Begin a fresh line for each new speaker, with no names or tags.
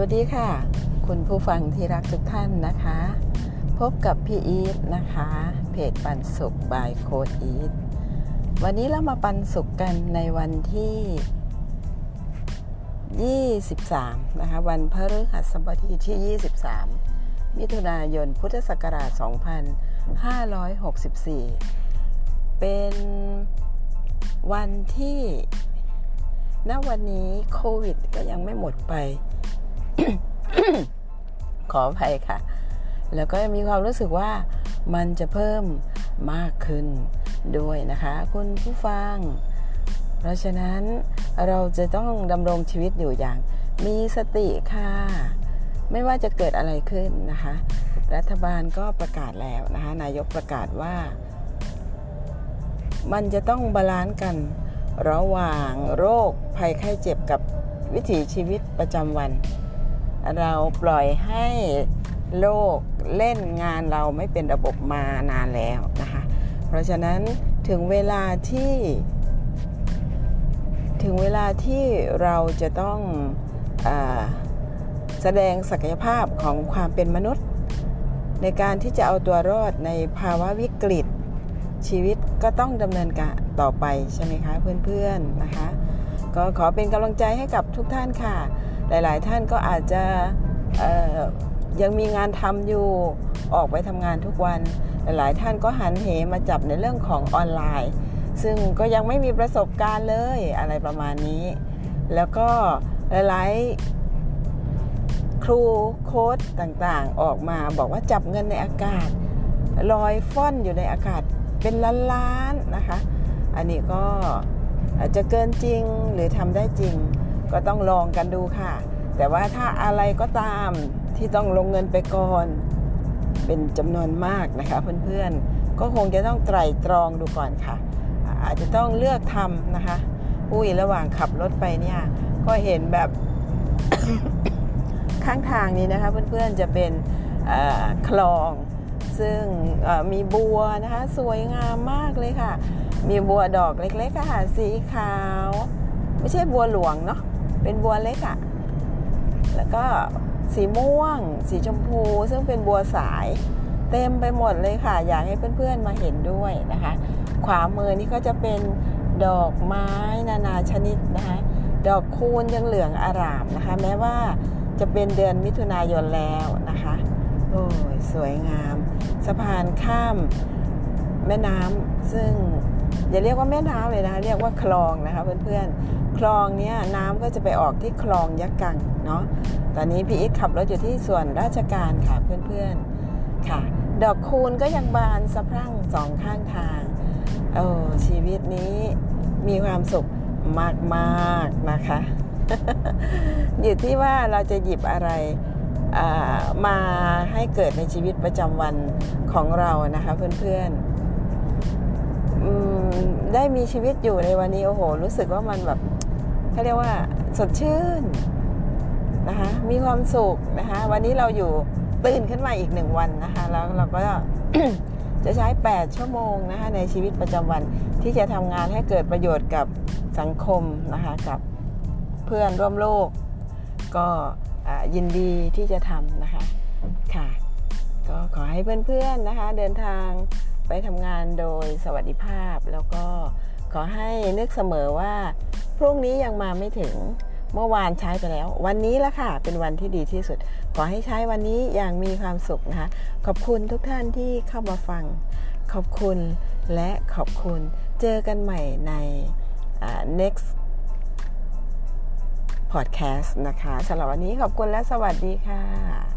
วัสดีค่ะ คุณผู้ฟังที่รักทุกท่านนะคะ พบกับพี่อีทนะคะ เพจปันสุขบายโค้ดอีทวันนี้เรามาปันสุขกันในวันที่ 23 นะคะ วันพฤหัสบดีที่ 23 มิถุนายนพุทธศักราช 2564 เป็นวันที่ณวันนี้โควิดก็ยังไม่หมดไป ขออภัยค่ะ แล้วก็มีความรู้สึกว่ามันจะเพิ่มมากขึ้นด้วยนะคะ คุณผู้ฟัง เพราะฉะนั้นเราจะต้องดำรงชีวิตอยู่อย่างมีสติค่ะ ไม่ว่าจะเกิดอะไรขึ้นนะคะ รัฐบาลก็ประกาศแล้วนะคะ นายกประกาศว่า มันจะต้อง balance กันระหว่างโรคภัยไข้เจ็บกับวิถีชีวิตประจำวัน เราปล่อยให้โรคเล่นงานเราไม่เป็นระบบมานานแล้วนะคะ เพราะฉะนั้นถึงเวลาที่ ถึงเวลาที่เราจะต้องอแสดงศักยภาพของความเป็นมนุษย์ ในการที่จะเอาตัวรอดในภาวะวิกฤต ชีวิตก็ต้องดำเนินการต่อไปใช่ไหมคะเพื่อนๆนะคะ ก็ขอเป็นกำลังใจให้กับทุกท่านค่ะ หลาย ๆ ท่านก็อาจจะยังมีงานทำอยู่ออกไปทำงานทุกวัน หลายๆท่านก็หันเหมาจับในเรื่องของออนไลน์ ซึ่งก็ยังไม่มีประสบการณ์เลยอะไรประมาณนี้ แล้วก็หลายๆครูโค้ดต่างๆ ออกมาบอกว่าจับเงินในอากาศลอยฟ่อนอยู่ในอากาศเป็นล้านๆนะคะ อันนี้ก็อาจจะเกินจริงหรือทำได้จริง ก็ต้องลองกันดูค่ะ แต่ว่าถ้าอะไรก็ตามที่ต้องลงเงินไปก่อน เป็นจำนวนมากนะคะเพื่อนๆ ก็คงจะต้องไตร่ตรองดูก่อนค่ะ อาจจะต้องเลือกทำนะคะ อุ้ยระหว่างขับรถไปเนี่ย ก็เห็นแบบ ข้างทางนี้นะคะเพื่อนๆจะเป็นคลอง ซึ่งมีบัวนะคะ สวยงามมากเลยค่ะ มีบัวดอกเล็กๆค่ะสีขาว ไม่ใช่บัวหลวงเนาะ เป็นบัวเล็กอะ่ะ แล้วก็สีม่วง สีชมพู ซึ่งเป็นบัวสาย เต็มไปหมดเลยค่ะ อยากให้เพื่อนๆมาเห็นด้วยนะคะ ขวามือนี่ก็จะเป็นดอกไม้นานาชนิดนะคะ ดอกคูณยังเหลืองอารามนะคะ แม้ว่าจะเป็นเดือนมิถุนายนแล้วนะคะ โอ้ยสวยงาม สะพานข้ามแม่น้ำซึ่ง อย่าเรียกว่าแม่น้ำเลยนะเรียกว่าคลองนะคะเพื่อนๆ คลองเนี้ยน้ำก็จะไปออกที่คลองยักกังเนาะตอนนี้พี่อิทขับรถอยู่ที่ส่วนราชการค่ะเพื่อนๆค่ะ ดอกคูณก็ยังบานสะพรั่งสองข้างทางโอ้ชีวิตนี้มีความสุขมากๆนะคะ อยู่ที่ว่าเราจะหยิบอะไรมาให้เกิดในชีวิตประจำวันของเรานะคะเพื่อนๆ ได้มีชีวิตอยู่ในวันนี้โอ้โห รู้สึกว่ามันแบบเขาเรียกว่า สดชื่นนะคะมีความสุขนะคะวันนี้เราอยู่ตื่นขึ้นมาอีกหนึ่งวันนะคะแล้วเราก็จะใช้ 8 ชั่วโมงนะคะในชีวิตประจำวันที่จะทำงานให้เกิดประโยชน์กับสังคมนะคะกับเพื่อนร่วมโลก ก็ยินดีที่จะทำนะคะค่ะ ก็ขอให้เพื่อนๆนะคะ เดินทาง ไปทำงานโดยสวัสดิภาพ แล้วก็ขอให้นึกเสมอว่า พรุ่งนี้ยังมาไม่ถึงเมื่อวานใช้ไปแล้ว วันนี้ละค่ะ เป็นวันที่ดีที่สุด ขอให้ใช้วันนี้อย่างมีความสุขนะคะ ขอบคุณทุกท่านที่เข้ามาฟัง ขอบคุณและขอบคุณ เจอกันใหม่ใน next พอดแคสต์นะคะสำหรับวันนี้ขอบคุณและสวัสดีค่ะ